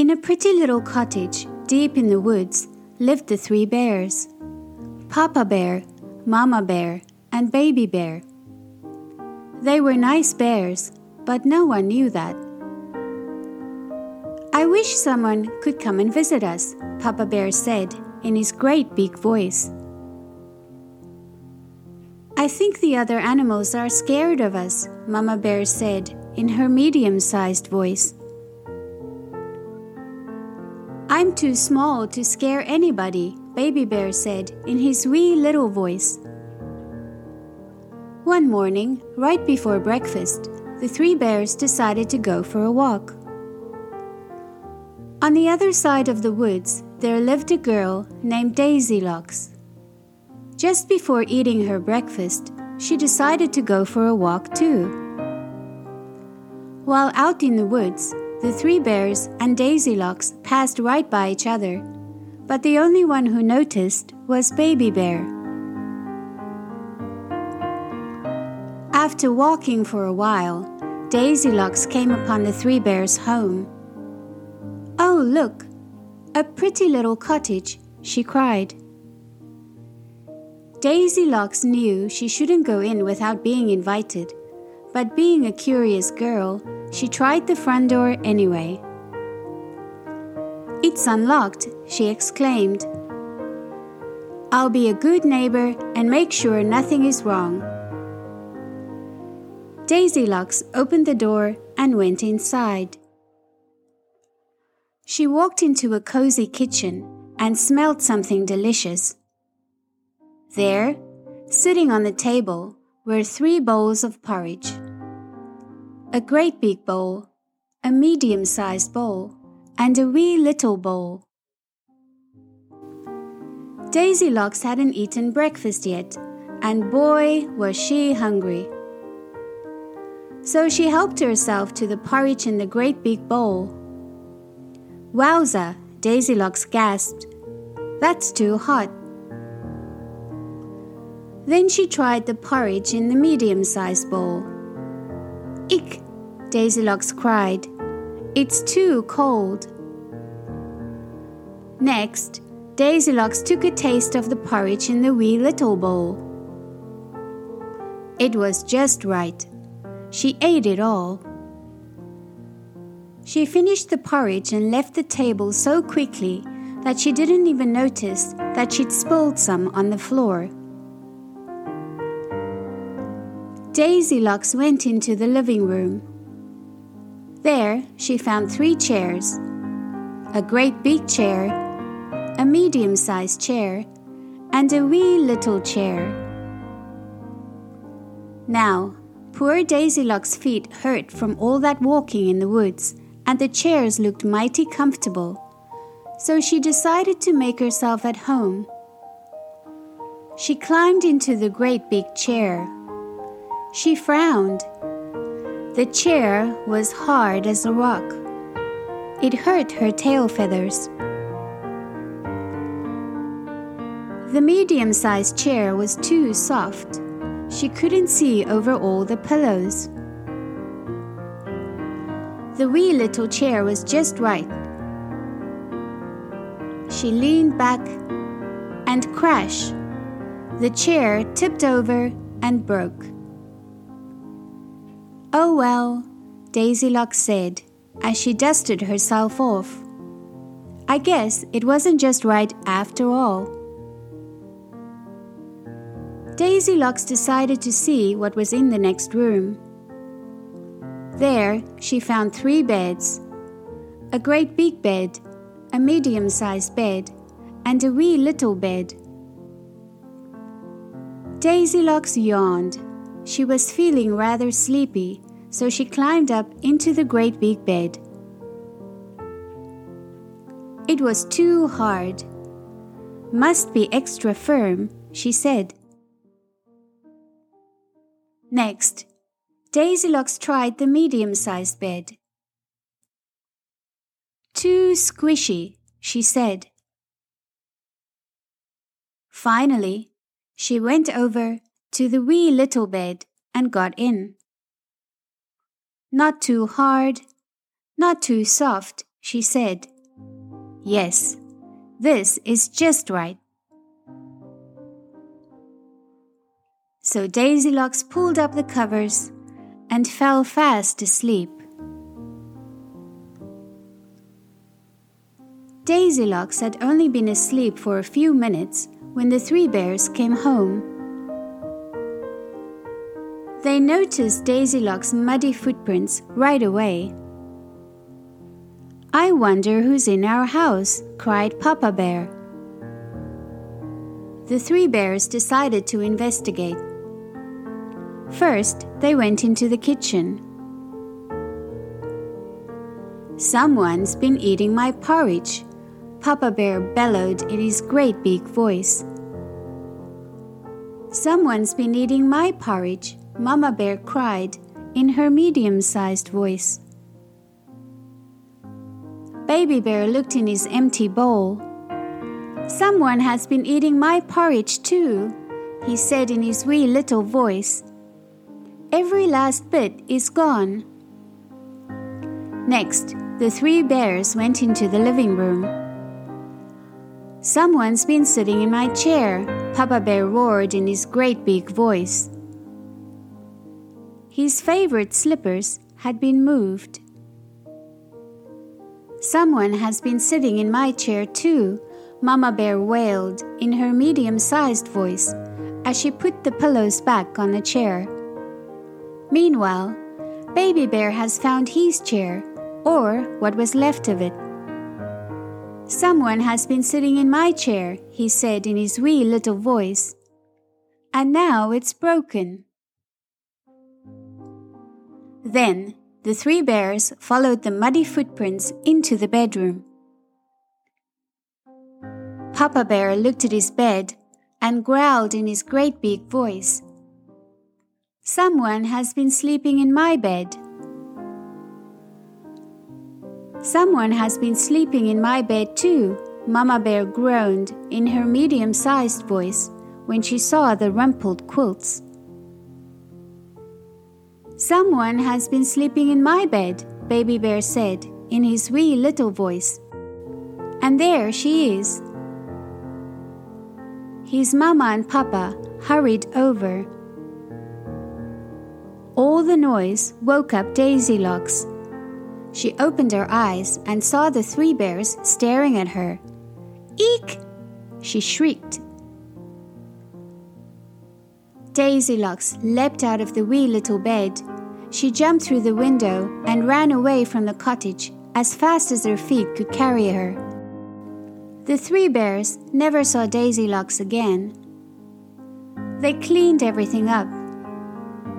In a pretty little cottage deep in the woods lived the three bears Papa Bear, Mama Bear, and Baby Bear. They were nice bears, but no one knew that. I wish someone could come and visit us, Papa Bear said in his great big voice. I think the other animals are scared of us, Mama Bear said in her medium sized voice. I'm too small to scare anybody, Baby Bear said in his wee little voice. One morning, right before breakfast, the three bears decided to go for a walk. On the other side of the woods, there lived a girl named Daisylocks. Just before eating her breakfast, she decided to go for a walk too. While out in the woods, the three bears and Daisylocks passed right by each other, but the only one who noticed was Baby Bear. After walking for a while, Daisylocks came upon the three bears' home. Oh, look! A pretty little cottage, she cried. Daisylocks knew she shouldn't go in without being invited, but being a curious girl, she tried the front door anyway. It's unlocked, she exclaimed. I'll be a good neighbor and make sure nothing is wrong. Daisylocks opened the door and went inside. She walked into a cozy kitchen and smelled something delicious. There, sitting on the table, were three bowls of porridge a great big bowl, a medium sized bowl, and a wee little bowl. Daisylocks hadn't eaten breakfast yet, and boy, was she hungry. So she helped herself to the porridge in the great big bowl. Wowza, Daisylocks gasped. That's too hot. Then she tried the porridge in the medium sized bowl. Ick! Daisylocks cried. It's too cold. Next, Daisylocks took a taste of the porridge in the wee little bowl. It was just right. She ate it all. She finished the porridge and left the table so quickly that she didn't even notice that she'd spilled some on the floor. Daisylocks went into the living room. There, she found three chairs a great big chair, a medium sized chair, and a wee little chair. Now, poor Daisylocks' feet hurt from all that walking in the woods, and the chairs looked mighty comfortable. So she decided to make herself at home. She climbed into the great big chair. She frowned. The chair was hard as a rock. It hurt her tail feathers. The medium sized chair was too soft. She couldn't see over all the pillows. The wee little chair was just right. She leaned back and crash. The chair tipped over and broke. Oh well, Daisylocks said as she dusted herself off. I guess it wasn't just right after all. Daisylocks decided to see what was in the next room. There, she found three beds a great big bed, a medium sized bed, and a wee little bed. Daisylocks yawned. She was feeling rather sleepy, so she climbed up into the great big bed. It was too hard. Must be extra firm, she said. Next, Daisylocks tried the medium sized bed. Too squishy, she said. Finally, she went over to the wee little bed and got in. Not too hard, not too soft, she said. Yes, this is just right. So Daisylocks pulled up the covers and fell fast asleep. Daisylocks had only been asleep for a few minutes when the three bears came home. They noticed Daisylocks' muddy footprints right away. I wonder who's in our house, cried Papa Bear. The three bears decided to investigate. First, they went into the kitchen. Someone's been eating my porridge, Papa Bear bellowed in his great big voice. Someone's been eating my porridge, Mama Bear cried in her medium sized voice. Baby Bear looked in his empty bowl. Someone has been eating my porridge too, he said in his wee little voice. Every last bit is gone. Next, the three bears went into the living room. Someone's been sitting in my chair, Papa Bear roared in his great big voice. His favorite slippers had been moved. Someone has been sitting in my chair too, Mama Bear wailed in her medium sized voice as she put the pillows back on the chair. Meanwhile, Baby Bear has found his chair, or what was left of it. Someone has been sitting in my chair, he said in his wee little voice. And now it's broken. Then the three bears followed the muddy footprints into the bedroom. Papa Bear looked at his bed and growled in his great big voice. Someone has been sleeping in my bed. Someone has been sleeping in my bed too, Mama Bear groaned in her medium sized voice when she saw the rumpled quilts. Someone has been sleeping in my bed, Baby Bear said in his wee little voice. And there she is. His mama and papa hurried over. All the noise woke up Daisy Daisylocks she opened her eyes and saw the three bears staring at her. Eek! she shrieked. Daisylocks leapt out of the wee little bed. She jumped through the window and ran away from the cottage as fast as her feet could carry her. The three bears never saw Daisylocks again. They cleaned everything up.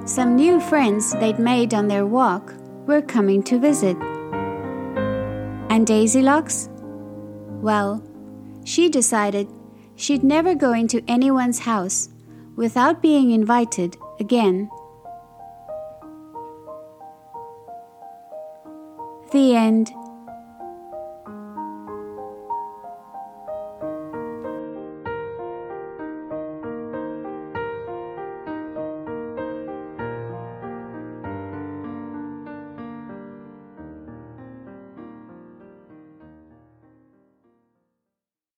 Some new friends they'd made on their walk were coming to visit. And Daisylocks? Well, she decided she'd never go into anyone's house without being invited again. The end.